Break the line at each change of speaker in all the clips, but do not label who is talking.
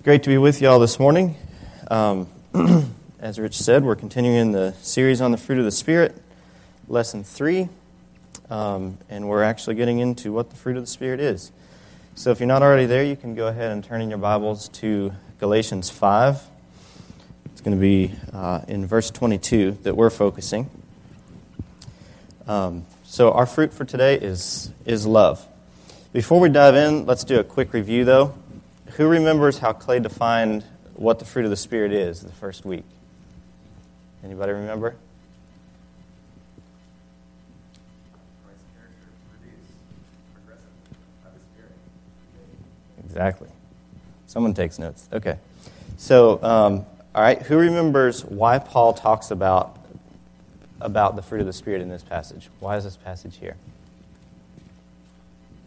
It's great to be with you all this morning. Um, as Rich said, we're continuing the series on the fruit of the Spirit, lesson three, um, and we're actually getting into what the fruit of the Spirit is. So if you're not already there, you can go ahead and turn in your Bibles to Galatians 5. It's going to be uh, in verse 22 that we're focusing. Um, so our fruit for today is, is love. Before we dive in, let's do a quick review, though. Who remembers how Clay defined what the fruit of the Spirit is the first week? Anybody remember? Exactly. Someone takes notes. Okay. So, um, all right, who remembers why Paul talks about, about the fruit of the Spirit in this passage? Why is this passage here?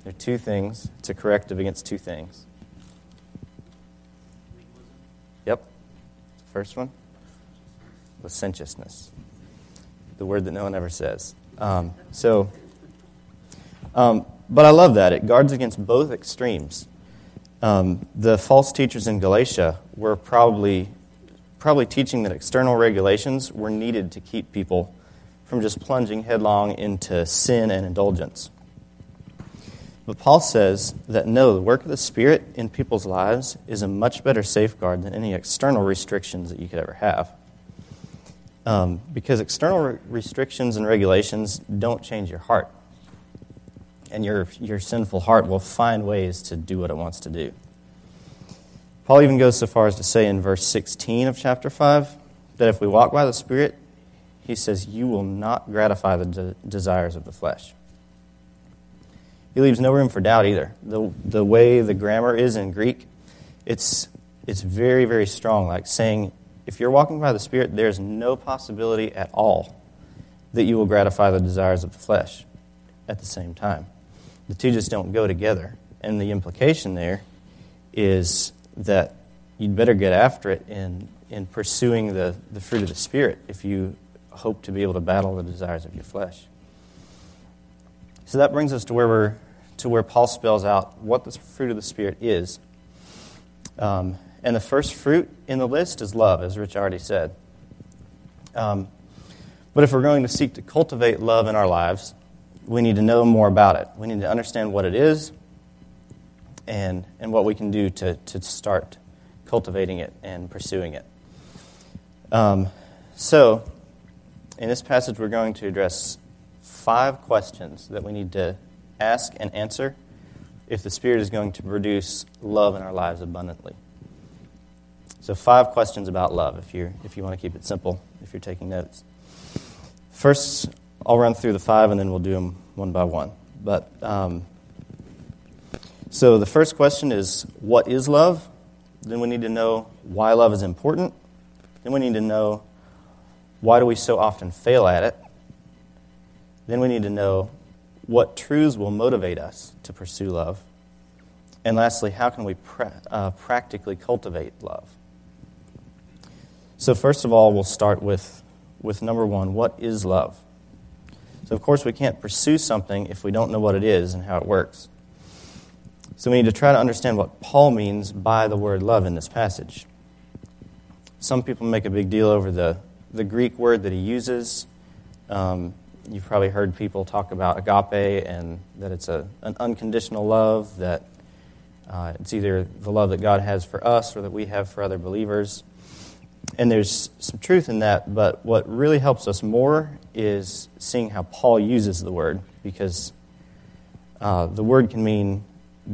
There are two things. It's a corrective against two things. First one licentiousness, the word that no one ever says. Um, so, um, but I love that. It guards against both extremes. Um, the false teachers in Galatia were probably, probably teaching that external regulations were needed to keep people from just plunging headlong into sin and indulgence. But Paul says that no, the work of the Spirit in people's lives is a much better safeguard than any external restrictions that you could ever have. Um, because external re- restrictions and regulations don't change your heart. And your, your sinful heart will find ways to do what it wants to do. Paul even goes so far as to say in verse 16 of chapter 5 that if we walk by the Spirit, he says, you will not gratify the de- desires of the flesh. He leaves no room for doubt either. The, the way the grammar is in Greek, it's, it's very, very strong, like saying, if you're walking by the Spirit, there's no possibility at all that you will gratify the desires of the flesh at the same time. The two just don't go together. And the implication there is that you'd better get after it in, in pursuing the, the fruit of the Spirit if you hope to be able to battle the desires of your flesh. So that brings us to where we're to where Paul spells out what the fruit of the Spirit is. Um, and the first fruit in the list is love, as Rich already said. Um, but if we're going to seek to cultivate love in our lives, we need to know more about it. We need to understand what it is and, and what we can do to, to start cultivating it and pursuing it. Um, so, in this passage, we're going to address five questions that we need to ask and answer if the Spirit is going to produce love in our lives abundantly. So, five questions about love if, you if you want to keep it simple, if you're taking notes. First, I'll run through the five and then we'll do them one by one. But, um, so the first question is what is love? Then we need to know why love is important. Then we need to know why do we so often fail at it? Then we need to know what truths will motivate us to pursue love. And lastly, how can we pra- uh, practically cultivate love? So, first of all, we'll start with, with number one what is love? So, of course, we can't pursue something if we don't know what it is and how it works. So, we need to try to understand what Paul means by the word love in this passage. Some people make a big deal over the, the Greek word that he uses. Um, you've probably heard people talk about agape and that it's a, an unconditional love, that uh, it's either the love that God has for us or that we have for other believers. And there's some truth in that, but what really helps us more is seeing how Paul uses the word, because uh, the word can mean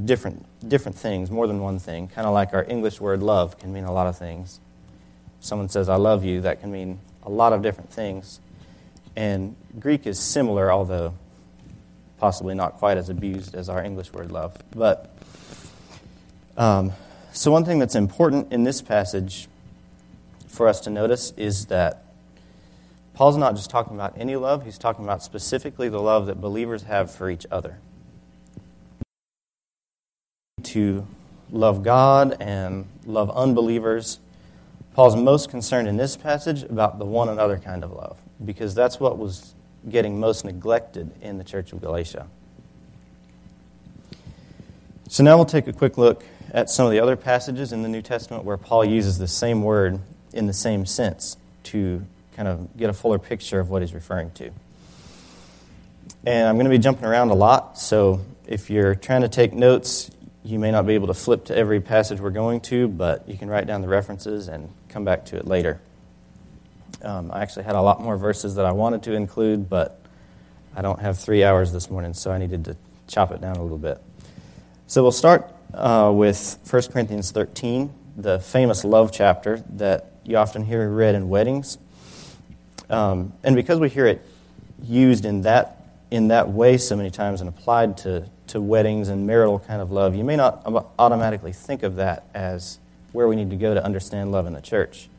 different, different things, more than one thing, kind of like our English word love can mean a lot of things. Someone says, I love you, that can mean a lot of different things. And Greek is similar, although possibly not quite as abused as our English word love. But um, so, one thing that's important in this passage for us to notice is that Paul's not just talking about any love, he's talking about specifically the love that believers have for each other. To love God and love unbelievers, Paul's most concerned in this passage about the one another kind of love because that's what was getting most neglected in the church of Galatia. So now we'll take a quick look at some of the other passages in the New Testament where Paul uses the same word in the same sense to kind of get a fuller picture of what he's referring to. And I'm going to be jumping around a lot, so if you're trying to take notes, you may not be able to flip to every passage we're going to, but you can write down the references and come back to it later. Um, I actually had a lot more verses that I wanted to include, but I don't have three hours this morning, so I needed to chop it down a little bit. So we'll start uh, with 1 Corinthians 13, the famous love chapter that you often hear read in weddings. Um, and because we hear it used in that, in that way so many times and applied to, to weddings and marital kind of love, you may not automatically think of that as where we need to go to understand love in the church.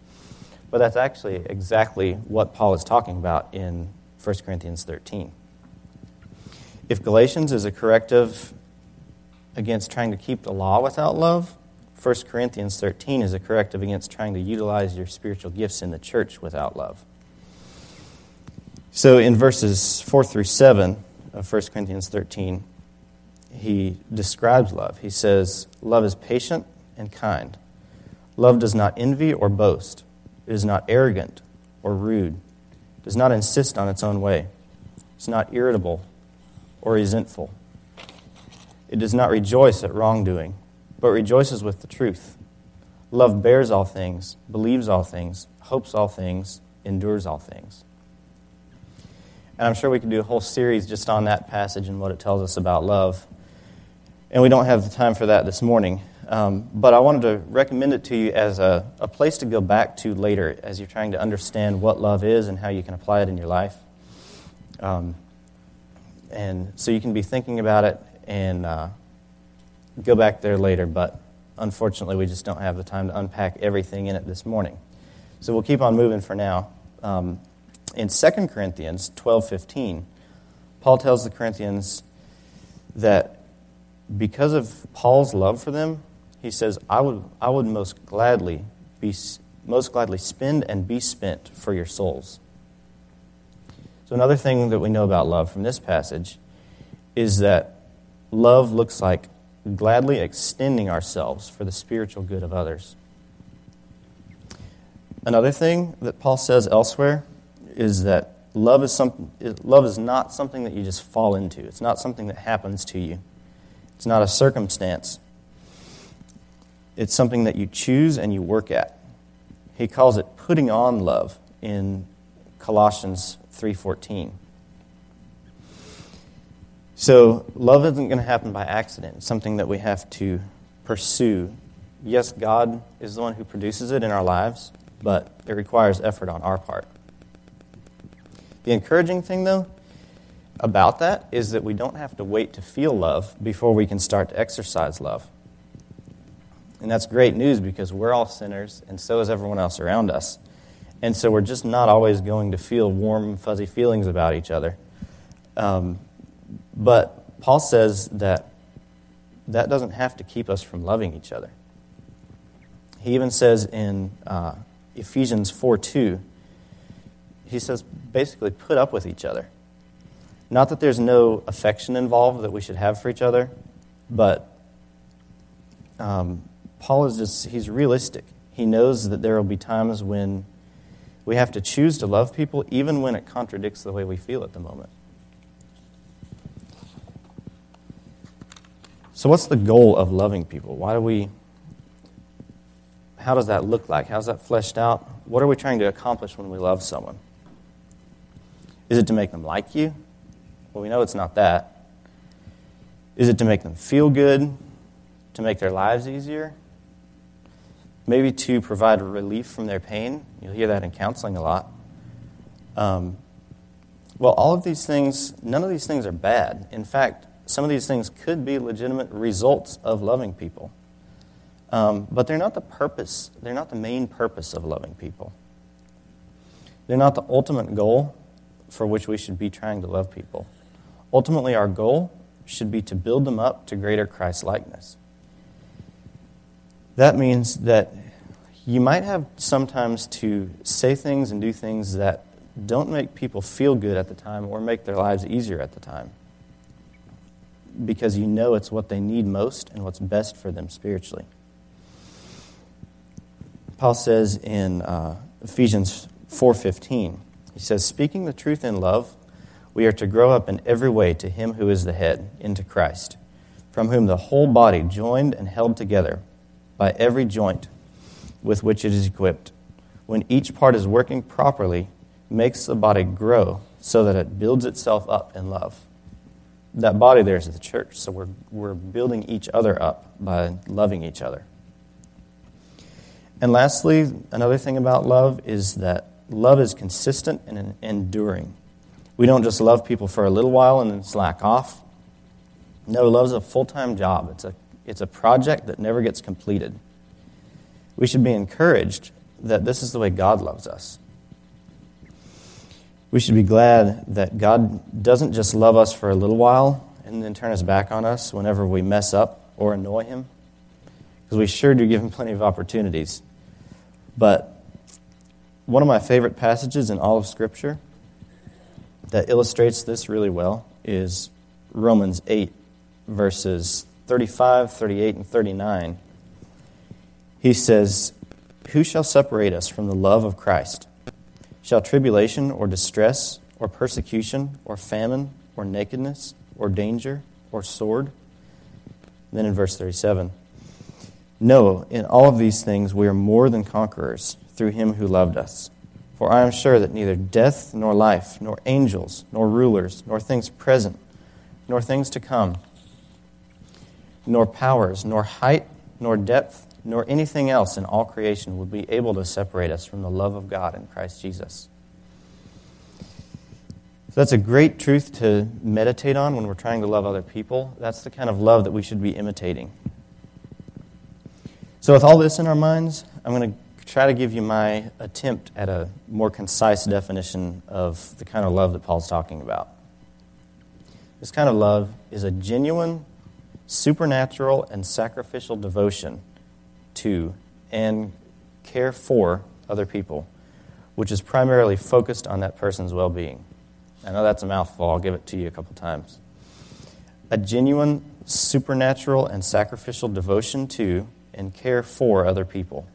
But that's actually exactly what Paul is talking about in 1 Corinthians 13. If Galatians is a corrective against trying to keep the law without love, 1 Corinthians 13 is a corrective against trying to utilize your spiritual gifts in the church without love. So in verses 4 through 7 of 1 Corinthians 13, he describes love. He says, Love is patient and kind. Love does not envy or boast. It is not arrogant or rude. It does not insist on its own way. It's not irritable or resentful. It does not rejoice at wrongdoing, but rejoices with the truth. Love bears all things, believes all things, hopes all things, endures all things. And I'm sure we could do a whole series just on that passage and what it tells us about love. And we don't have the time for that this morning. Um, but I wanted to recommend it to you as a, a place to go back to later as you're trying to understand what love is and how you can apply it in your life. Um, and so you can be thinking about it and uh, go back there later, but unfortunately, we just don't have the time to unpack everything in it this morning. So we'll keep on moving for now. Um, in 2 Corinthians 12:15, Paul tells the Corinthians that because of Paul's love for them, he says, "I would, I would most gladly be most gladly spend and be spent for your souls." So another thing that we know about love from this passage is that Love looks like gladly extending ourselves for the spiritual good of others. Another thing that Paul says elsewhere is that love is, some, love is not something that you just fall into, it's not something that happens to you, it's not a circumstance. It's something that you choose and you work at. He calls it putting on love in Colossians 3:14. So, love isn't going to happen by accident. It's something that we have to pursue. Yes, God is the one who produces it in our lives, but it requires effort on our part. The encouraging thing, though, about that is that we don't have to wait to feel love before we can start to exercise love. And that's great news because we're all sinners, and so is everyone else around us. And so we're just not always going to feel warm, fuzzy feelings about each other. Um, but Paul says that that doesn't have to keep us from loving each other. He even says in uh, Ephesians 4 2, he says basically put up with each other. Not that there's no affection involved that we should have for each other, but um, Paul is just, he's realistic. He knows that there will be times when we have to choose to love people, even when it contradicts the way we feel at the moment. So, what's the goal of loving people? Why do we, how does that look like? How's that fleshed out? What are we trying to accomplish when we love someone? Is it to make them like you? Well, we know it's not that. Is it to make them feel good? To make their lives easier? Maybe to provide relief from their pain? You'll hear that in counseling a lot. Um, well, all of these things, none of these things are bad. In fact, some of these things could be legitimate results of loving people. Um, but they're not the purpose, they're not the main purpose of loving people. They're not the ultimate goal for which we should be trying to love people. Ultimately, our goal should be to build them up to greater Christ likeness. That means that you might have sometimes to say things and do things that don't make people feel good at the time or make their lives easier at the time because you know it's what they need most and what's best for them spiritually. Paul says in uh, Ephesians 4:15, he says, "Speaking the truth in love, we are to grow up in every way to him who is the head, into Christ, from whom the whole body, joined and held together by every joint with which it is equipped, when each part is working properly, makes the body grow so that it builds itself up in love." That body there is the church, so we're, we're building each other up by loving each other. And lastly, another thing about love is that love is consistent and enduring. We don't just love people for a little while and then slack off. No, love is a full time job, it's a, it's a project that never gets completed. We should be encouraged that this is the way God loves us. We should be glad that God doesn't just love us for a little while and then turn his back on us whenever we mess up or annoy him, because we sure do give him plenty of opportunities. But one of my favorite passages in all of Scripture that illustrates this really well is Romans 8, verses 35, 38, and 39. He says, Who shall separate us from the love of Christ? Shall tribulation or distress or persecution or famine or nakedness or danger or sword? Then in verse 37, no, in all of these things we are more than conquerors through him who loved us. For I am sure that neither death nor life, nor angels, nor rulers, nor things present, nor things to come, nor powers, nor height, nor depth, nor anything else in all creation would be able to separate us from the love of God in Christ Jesus. So that's a great truth to meditate on when we're trying to love other people. That's the kind of love that we should be imitating. So, with all this in our minds, I'm going to try to give you my attempt at a more concise definition of the kind of love that Paul's talking about. This kind of love is a genuine, supernatural, and sacrificial devotion to and care for other people, which is primarily focused on that person's well being. I know that's a mouthful, I'll give it to you a couple times. A genuine, supernatural, and sacrificial devotion to and care for other people,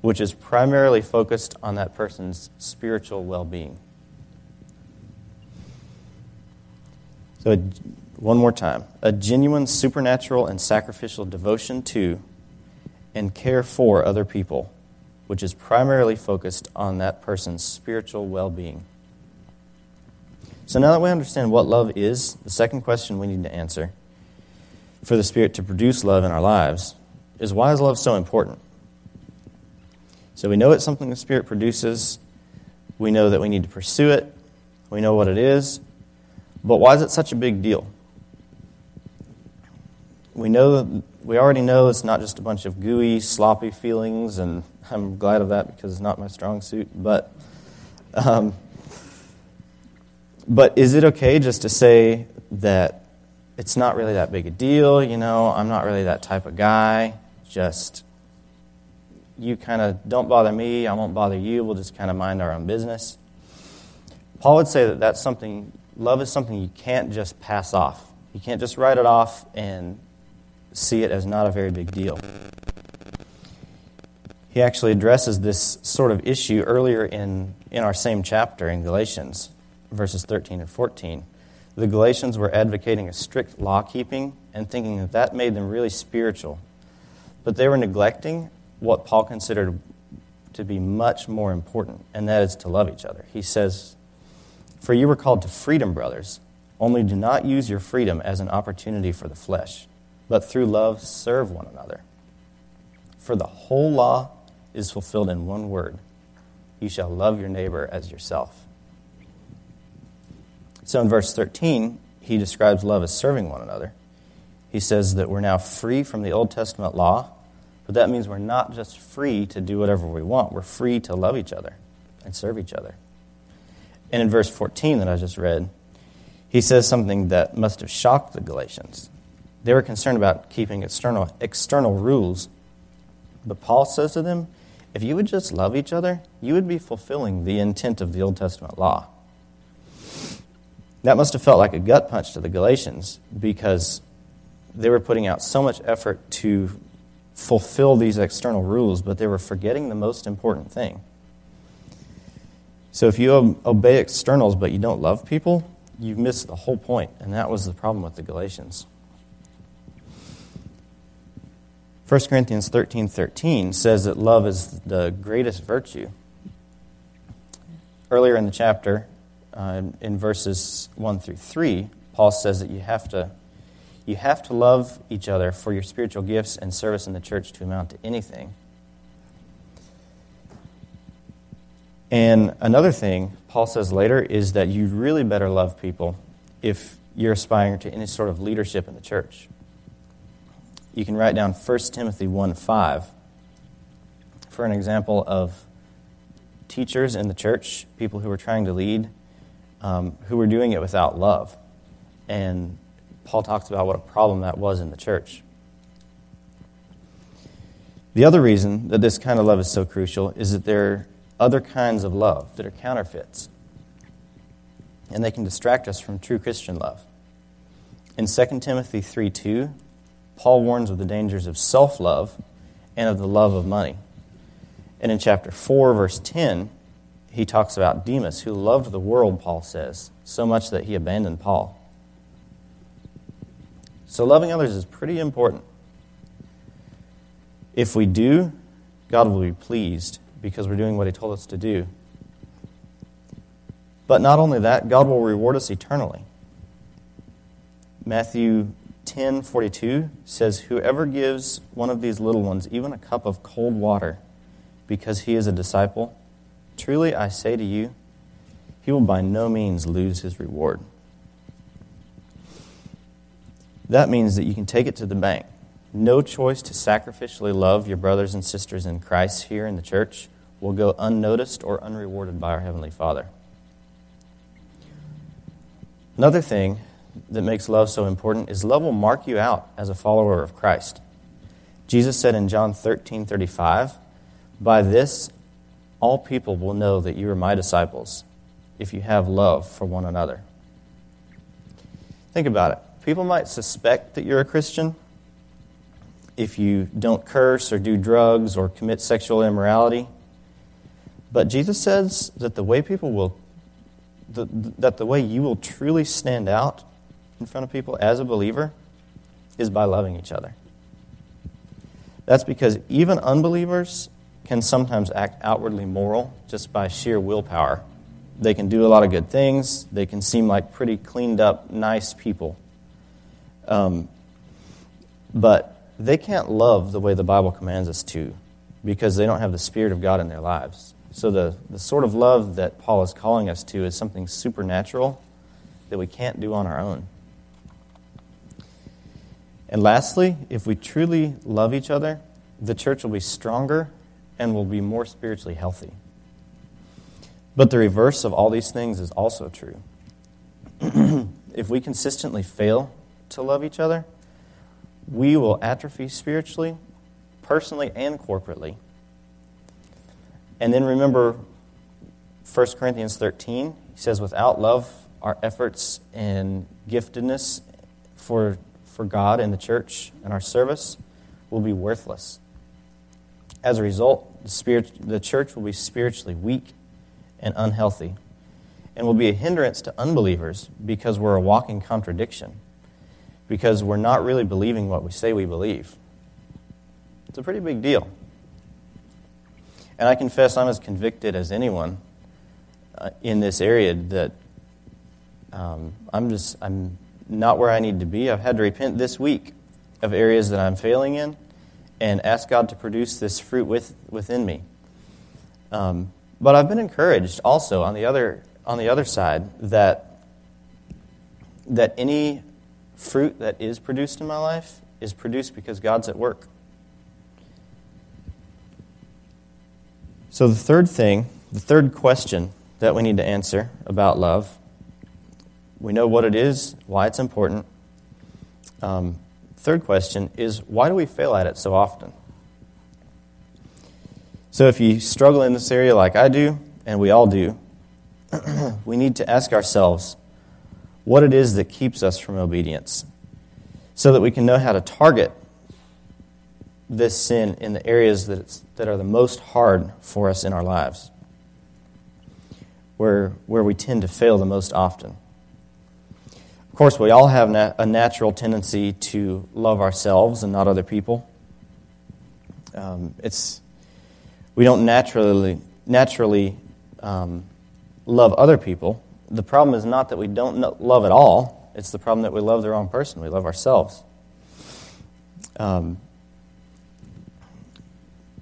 which is primarily focused on that person's spiritual well being. So, one more time a genuine supernatural and sacrificial devotion to and care for other people, which is primarily focused on that person's spiritual well being. So, now that we understand what love is, the second question we need to answer for the Spirit to produce love in our lives is why is love so important? So we know it's something the Spirit produces. We know that we need to pursue it. We know what it is. But why is it such a big deal? We know we already know it's not just a bunch of gooey, sloppy feelings, and I'm glad of that because it's not my strong suit. But, um, but is it okay just to say that it's not really that big a deal? You know, I'm not really that type of guy just you kind of don't bother me, I won't bother you, we'll just kind of mind our own business. Paul would say that that's something, love is something you can't just pass off. You can't just write it off and see it as not a very big deal. He actually addresses this sort of issue earlier in, in our same chapter in Galatians, verses 13 and 14. The Galatians were advocating a strict law keeping and thinking that that made them really spiritual but they were neglecting what Paul considered to be much more important, and that is to love each other. He says, For you were called to freedom, brothers, only do not use your freedom as an opportunity for the flesh, but through love serve one another. For the whole law is fulfilled in one word you shall love your neighbor as yourself. So in verse 13, he describes love as serving one another he says that we're now free from the Old Testament law, but that means we're not just free to do whatever we want. We're free to love each other and serve each other. And in verse 14 that I just read, he says something that must have shocked the Galatians. They were concerned about keeping external, external rules. But Paul says to them, if you would just love each other, you would be fulfilling the intent of the Old Testament law. That must have felt like a gut punch to the Galatians because they were putting out so much effort to fulfill these external rules, but they were forgetting the most important thing. So if you obey externals but you don't love people, you've missed the whole point, and that was the problem with the Galatians. 1 Corinthians 13 13 says that love is the greatest virtue. Earlier in the chapter, uh, in verses 1 through 3, Paul says that you have to you have to love each other for your spiritual gifts and service in the church to amount to anything. And another thing Paul says later is that you really better love people if you're aspiring to any sort of leadership in the church. You can write down 1 Timothy 1 5 for an example of teachers in the church, people who were trying to lead, um, who were doing it without love. And Paul talks about what a problem that was in the church. The other reason that this kind of love is so crucial is that there are other kinds of love that are counterfeits. And they can distract us from true Christian love. In 2 Timothy 3 2, Paul warns of the dangers of self love and of the love of money. And in chapter 4, verse 10, he talks about Demas, who loved the world, Paul says, so much that he abandoned Paul. So, loving others is pretty important. If we do, God will be pleased because we're doing what He told us to do. But not only that, God will reward us eternally. Matthew 10 42 says, Whoever gives one of these little ones even a cup of cold water because he is a disciple, truly I say to you, he will by no means lose his reward. That means that you can take it to the bank. No choice to sacrificially love your brothers and sisters in Christ here in the church will go unnoticed or unrewarded by our Heavenly Father. Another thing that makes love so important is love will mark you out as a follower of Christ. Jesus said in John 13 35, By this all people will know that you are my disciples if you have love for one another. Think about it people might suspect that you're a Christian if you don't curse or do drugs or commit sexual immorality. But Jesus says that the way people will, that the way you will truly stand out in front of people as a believer is by loving each other. That's because even unbelievers can sometimes act outwardly moral just by sheer willpower. They can do a lot of good things, they can seem like pretty cleaned up, nice people. Um, but they can't love the way the Bible commands us to because they don't have the Spirit of God in their lives. So, the, the sort of love that Paul is calling us to is something supernatural that we can't do on our own. And lastly, if we truly love each other, the church will be stronger and will be more spiritually healthy. But the reverse of all these things is also true. if we consistently fail to love each other, we will atrophy spiritually, personally, and corporately. And then remember 1 Corinthians 13. He says, without love, our efforts and giftedness for, for God and the church and our service will be worthless. As a result, the, spirit, the church will be spiritually weak and unhealthy and will be a hindrance to unbelievers because we're a walking contradiction because we're not really believing what we say we believe. It's a pretty big deal. And I confess I'm as convicted as anyone uh, in this area that um, I'm just I'm not where I need to be. I've had to repent this week of areas that I'm failing in and ask God to produce this fruit with, within me. Um, but I've been encouraged also on the other on the other side that that any fruit that is produced in my life is produced because God's at work. So, the third thing, the third question that we need to answer about love, we know what it is, why it's important. Um, third question is why do we fail at it so often? So, if you struggle in this area like I do, and we all do, we need to ask ourselves what it is that keeps us from obedience so that we can know how to target this sin in the areas that, that are the most hard for us in our lives, where, where we tend to fail the most often. Of course, we all have a natural tendency to love ourselves and not other people. Um, it's, we don't naturally, naturally um, love other people. The problem is not that we don't love at all, it's the problem that we love the wrong person. We love ourselves. Um,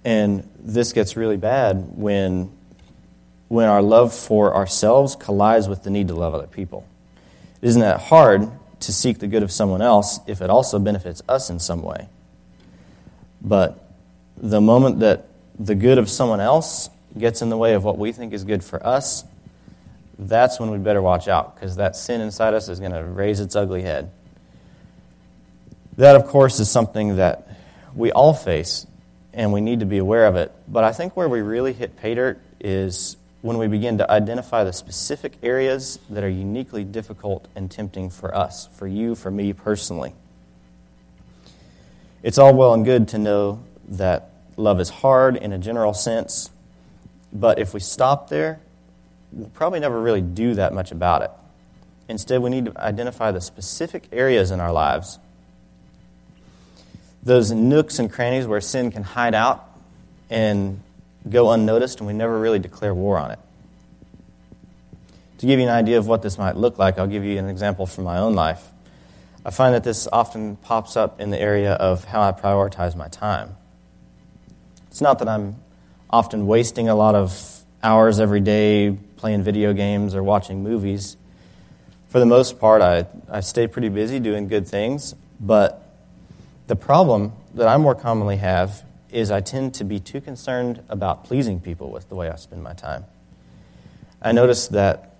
and this gets really bad when, when our love for ourselves collides with the need to love other people. Isn't that hard to seek the good of someone else if it also benefits us in some way? But the moment that the good of someone else gets in the way of what we think is good for us, that's when we'd better watch out because that sin inside us is going to raise its ugly head. That, of course, is something that we all face and we need to be aware of it. But I think where we really hit pay dirt is when we begin to identify the specific areas that are uniquely difficult and tempting for us, for you, for me personally. It's all well and good to know that love is hard in a general sense, but if we stop there, we'll probably never really do that much about it. Instead, we need to identify the specific areas in our lives, those nooks and crannies where sin can hide out and go unnoticed, and we never really declare war on it. To give you an idea of what this might look like, I'll give you an example from my own life. I find that this often pops up in the area of how I prioritize my time. It's not that I'm often wasting a lot of hours every day playing video games or watching movies. For the most part, I, I stay pretty busy doing good things, but the problem that I more commonly have is I tend to be too concerned about pleasing people with the way I spend my time. I notice that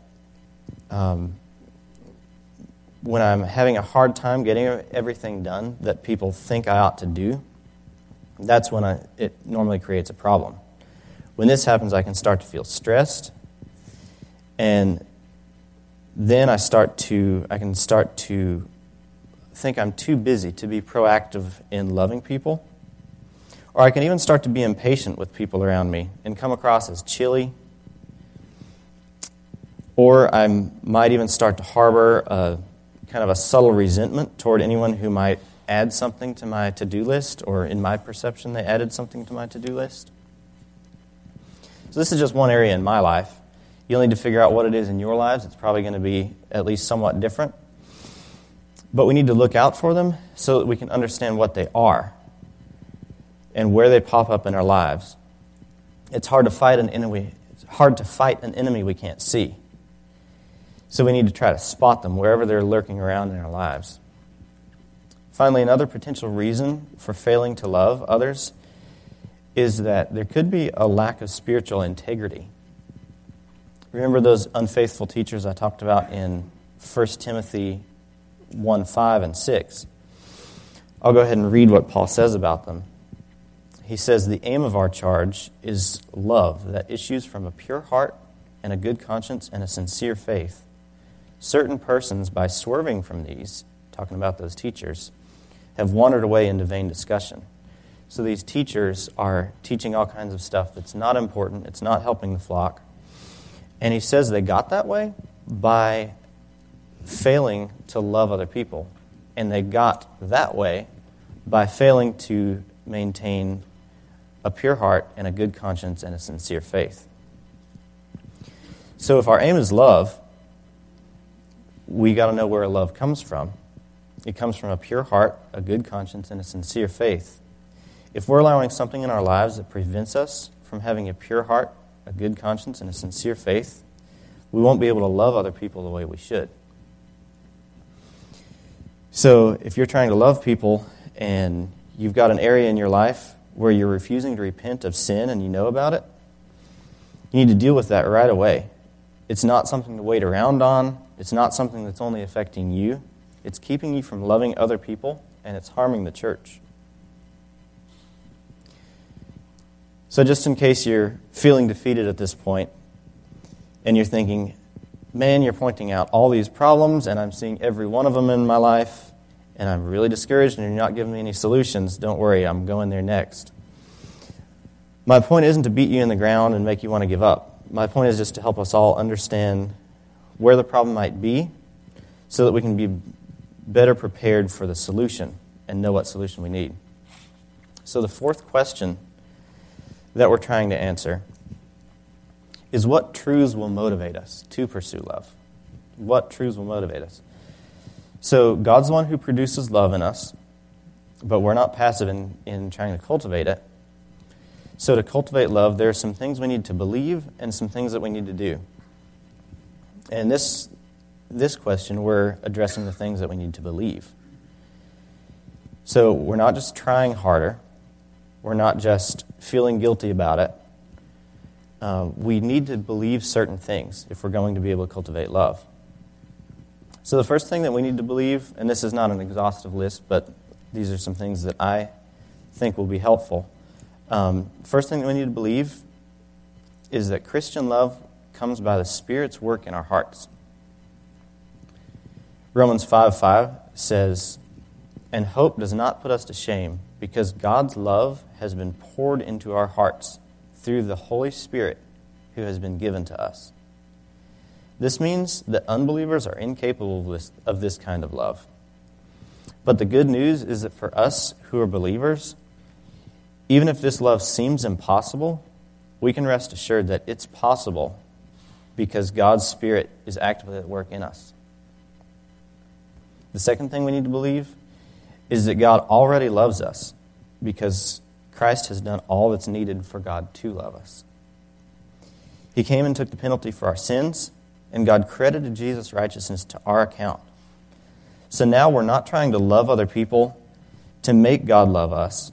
um, when I'm having a hard time getting everything done that people think I ought to do, that's when I, it normally creates a problem. When this happens, I can start to feel stressed, and then I start to I can start to think I'm too busy to be proactive in loving people. Or I can even start to be impatient with people around me and come across as chilly. Or I might even start to harbor a kind of a subtle resentment toward anyone who might add something to my to do list, or in my perception, they added something to my to do list. So, this is just one area in my life. You'll need to figure out what it is in your lives. It's probably going to be at least somewhat different. But we need to look out for them so that we can understand what they are and where they pop up in our lives. It's hard to fight an enemy. It's hard to fight an enemy we can't see. So we need to try to spot them wherever they're lurking around in our lives. Finally, another potential reason for failing to love others is that there could be a lack of spiritual integrity. Remember those unfaithful teachers I talked about in 1 Timothy 1 5 and 6. I'll go ahead and read what Paul says about them. He says, The aim of our charge is love that issues from a pure heart and a good conscience and a sincere faith. Certain persons, by swerving from these, talking about those teachers, have wandered away into vain discussion. So these teachers are teaching all kinds of stuff that's not important, it's not helping the flock. And he says they got that way by failing to love other people. And they got that way by failing to maintain a pure heart and a good conscience and a sincere faith. So, if our aim is love, we got to know where love comes from. It comes from a pure heart, a good conscience, and a sincere faith. If we're allowing something in our lives that prevents us from having a pure heart, a good conscience, and a sincere faith, we won't be able to love other people the way we should. So, if you're trying to love people and you've got an area in your life where you're refusing to repent of sin and you know about it, you need to deal with that right away. It's not something to wait around on, it's not something that's only affecting you. It's keeping you from loving other people, and it's harming the church. So, just in case you're feeling defeated at this point and you're thinking, man, you're pointing out all these problems, and I'm seeing every one of them in my life, and I'm really discouraged, and you're not giving me any solutions. Don't worry, I'm going there next. My point isn't to beat you in the ground and make you want to give up. My point is just to help us all understand where the problem might be so that we can be better prepared for the solution and know what solution we need. So, the fourth question that we're trying to answer is what truths will motivate us to pursue love? What truths will motivate us? So, God's the one who produces love in us, but we're not passive in, in trying to cultivate it. So, to cultivate love, there are some things we need to believe and some things that we need to do. And this, this question, we're addressing the things that we need to believe. So, we're not just trying harder, we're not just feeling guilty about it. Uh, we need to believe certain things if we're going to be able to cultivate love. So, the first thing that we need to believe, and this is not an exhaustive list, but these are some things that I think will be helpful um, first thing that we need to believe is that Christian love comes by the Spirit's work in our hearts. Romans 5 5 says, And hope does not put us to shame, because God's love has been poured into our hearts through the Holy Spirit who has been given to us. This means that unbelievers are incapable of this, kind of love. But the good news is that for us who are believers, even if this love seems impossible, we can rest assured that it's possible because God's Spirit is actively at work in us. The second thing we need to believe is that God already loves us because Christ has done all that's needed for God to love us. He came and took the penalty for our sins, and God credited Jesus' righteousness to our account. So now we're not trying to love other people to make God love us,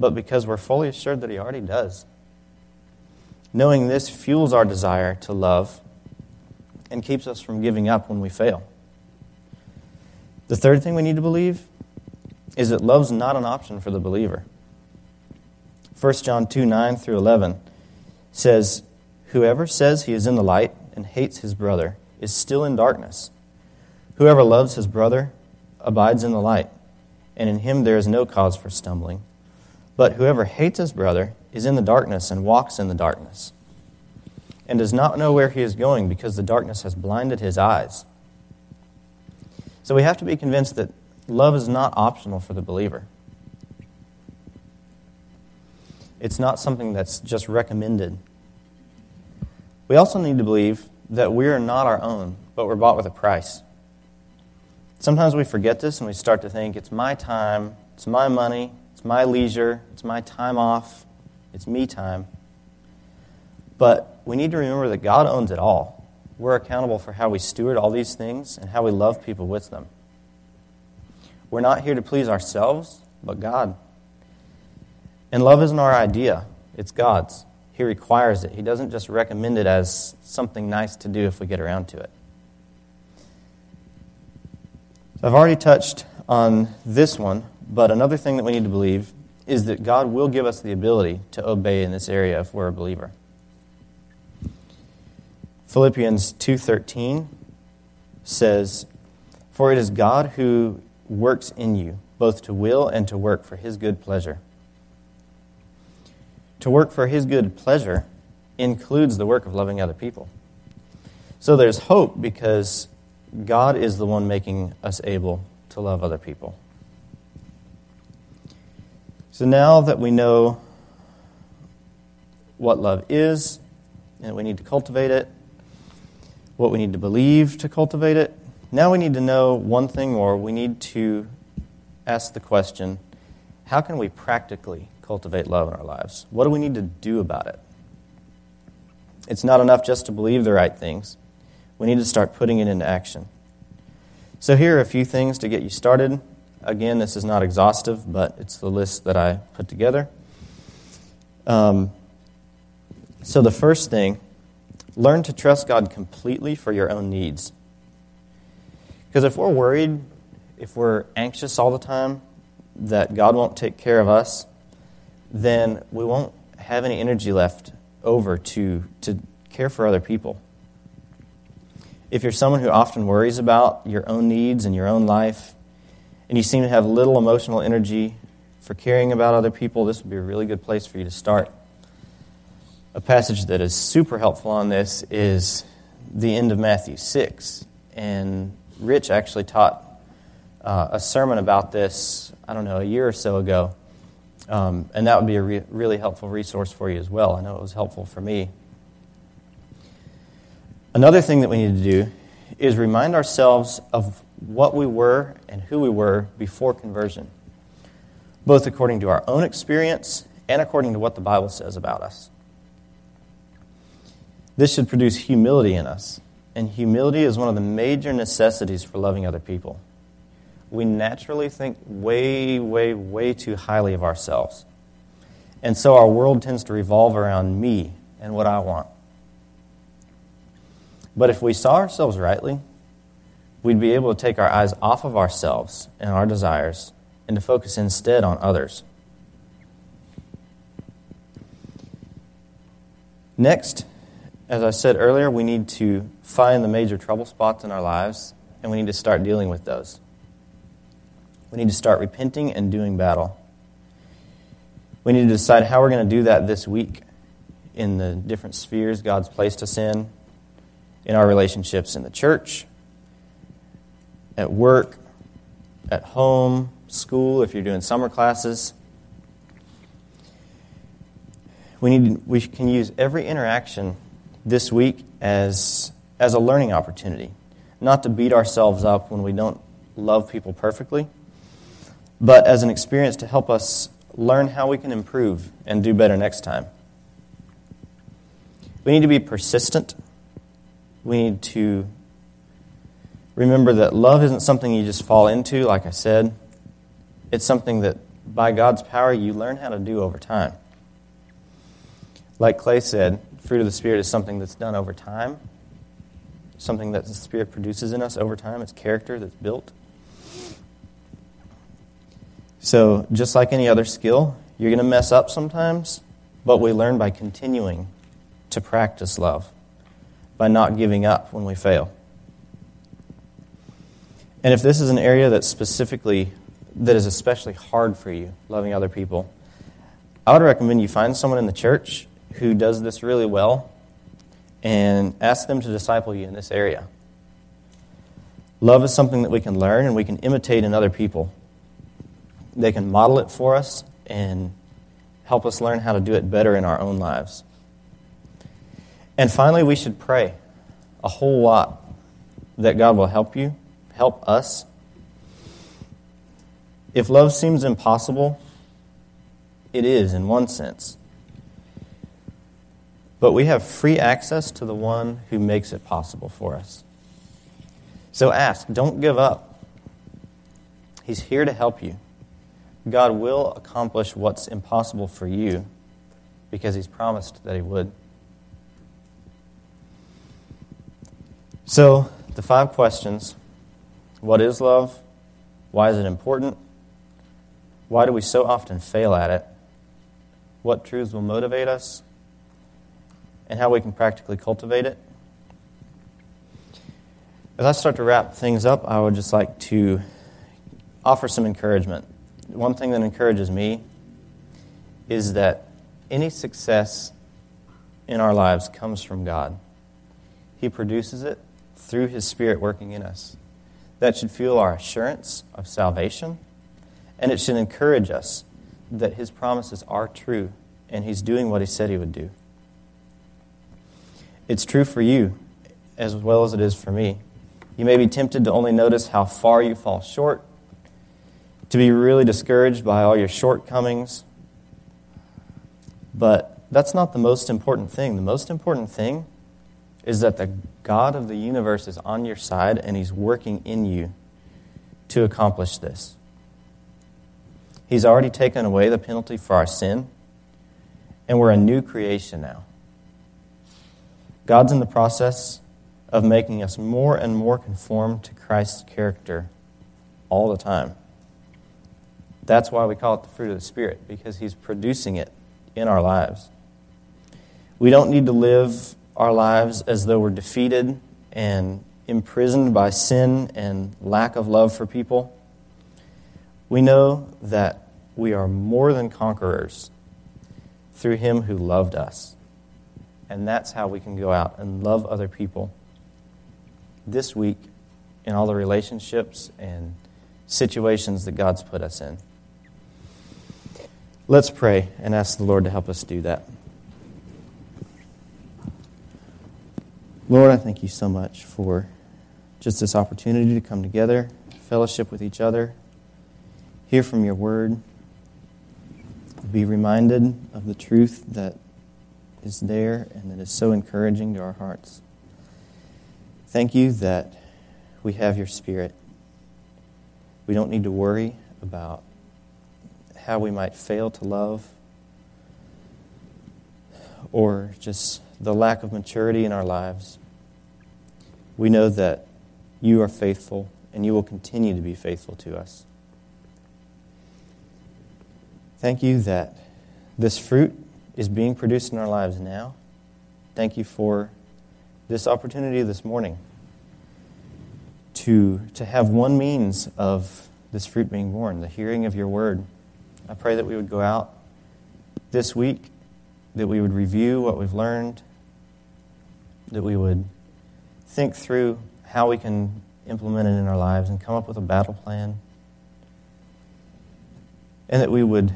but because we're fully assured that He already does. Knowing this fuels our desire to love and keeps us from giving up when we fail. The third thing we need to believe is that love's not an option for the believer. 1 John 2 9 through 11 says, Whoever says he is in the light and hates his brother is still in darkness. Whoever loves his brother abides in the light, and in him there is no cause for stumbling. But whoever hates his brother is in the darkness and walks in the darkness, and does not know where he is going because the darkness has blinded his eyes. So we have to be convinced that love is not optional for the believer. It's not something that's just recommended. We also need to believe that we are not our own, but we're bought with a price. Sometimes we forget this and we start to think it's my time, it's my money, it's my leisure. It's my time off. It's me time. But we need to remember that God owns it all. We're accountable for how we steward all these things and how we love people with them. We're not here to please ourselves, but God. And love isn't our idea, it's God's. He requires it. He doesn't just recommend it as something nice to do if we get around to it. So I've already touched on this one, but another thing that we need to believe is that God will give us the ability to obey in this area if we're a believer. Philippians 2:13 says, "For it is God who works in you both to will and to work for his good pleasure." To work for his good pleasure includes the work of loving other people. So there's hope because God is the one making us able to love other people. So now that we know what love is, and we need to cultivate it, what we need to believe to cultivate it, now we need to know one thing more. We need to ask the question how can we practically cultivate love in our lives? What do we need to do about it? It's not enough just to believe the right things, we need to start putting it into action. So, here are a few things to get you started. Again, this is not exhaustive, but it's the list that I put together. Um, so, the first thing, learn to trust God completely for your own needs. Because if we're worried, if we're anxious all the time that God won't take care of us, then we won't have any energy left over to, to care for other people. If you're someone who often worries about your own needs and your own life, and you seem to have little emotional energy for caring about other people, this would be a really good place for you to start. A passage that is super helpful on this is the end of Matthew 6. And Rich actually taught uh, a sermon about this, I don't know, a year or so ago. Um, and that would be a re- really helpful resource for you as well. I know it was helpful for me. Another thing that we need to do is remind ourselves of what we were and who we were before conversion, both according to our own experience and according to what the Bible says about us. This should produce humility in us, and humility is one of the major necessities for loving other people. We naturally think way, way, way too highly of ourselves. And so our world tends to revolve around me and what I want. But if we saw ourselves rightly, we'd be able to take our eyes off of ourselves and our desires and to focus instead on others. Next, as I said earlier, we need to find the major trouble spots in our lives and we need to start dealing with those. We need to start repenting and doing battle. We need to decide how we're going to do that this week in the different spheres God's placed us in in our relationships in the church, at work, at home, school, if you're doing summer classes. We, need, we can use every interaction this week as, as a learning opportunity. Not to beat ourselves up when we don't love people perfectly, but as an experience to help us learn how we can improve and do better next time. We need to be persistent we need to remember that love isn't something you just fall into, like I said. It's something that, by God's power, you learn how to do over time. Like Clay said, fruit of the Spirit is something that's done over time, something that the Spirit produces in us over time. It's character that's built. So, just like any other skill, you're going to mess up sometimes, but we learn by continuing to practice love by not giving up when we fail. And if this is an area that's specifically, that is especially hard for you, loving other people, I would recommend you find someone in the church who does this really well and ask them to disciple you in this area. Love is something that we can learn and we can imitate in other people. They can model it for us and help us learn how to do it better in our own lives. And finally, we should pray a whole lot that God will help you, help us. If love seems impossible, it is in one sense. But we have free access to the one who makes it possible for us. So ask, don't give up. He's here to help you. God will accomplish what's impossible for you because He's promised that He would. So, the five questions What is love? Why is it important? Why do we so often fail at it? What truths will motivate us? And how we can practically cultivate it? As I start to wrap things up, I would just like to offer some encouragement. One thing that encourages me is that any success in our lives comes from God. He produces it, through His Spirit working in us. That should fuel our assurance of salvation, and it should encourage us that His promises are true and He's doing what He said He would do. It's true for you as well as it is for me. You may be tempted to only notice how far you fall short, to be really discouraged by all your shortcomings. But that's not the most important thing. The most important thing is that the God of the universe is on your side and He's working in you to accomplish this. He's already taken away the penalty for our sin, and we're a new creation now. God's in the process of making us more and more conformed to Christ's character all the time. That's why we call it the fruit of the Spirit, because He's producing it in our lives. We don't need to live our lives as though we're defeated and imprisoned by sin and lack of love for people, we know that we are more than conquerors through him who loved us. And that's how we can go out and love other people this week in all the relationships and situations that God's put us in. Let's pray and ask the Lord to help us do that. Lord, I thank you so much for just this opportunity to come together, fellowship with each other, hear from your word, be reminded of the truth that is there and that is so encouraging to our hearts. Thank you that we have your spirit. We don't need to worry about how we might fail to love or just the lack of maturity in our lives. We know that you are faithful and you will continue to be faithful to us. Thank you that this fruit is being produced in our lives now. Thank you for this opportunity this morning to, to have one means of this fruit being borne, the hearing of your word. I pray that we would go out this week, that we would review what we've learned, that we would think through how we can implement it in our lives and come up with a battle plan, and that we would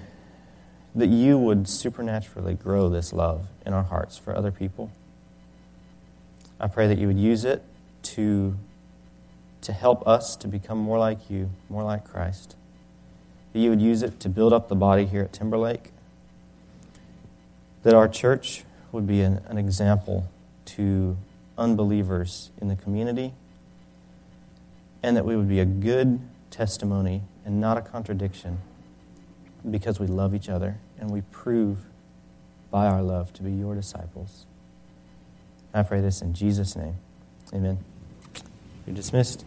that you would supernaturally grow this love in our hearts for other people. I pray that you would use it to, to help us to become more like you, more like Christ. That you would use it to build up the body here at Timberlake. That our church would be an, an example to unbelievers in the community. And that we would be a good testimony and not a contradiction because we love each other and we prove by our love to be your disciples. I pray this in Jesus' name. Amen. You're dismissed.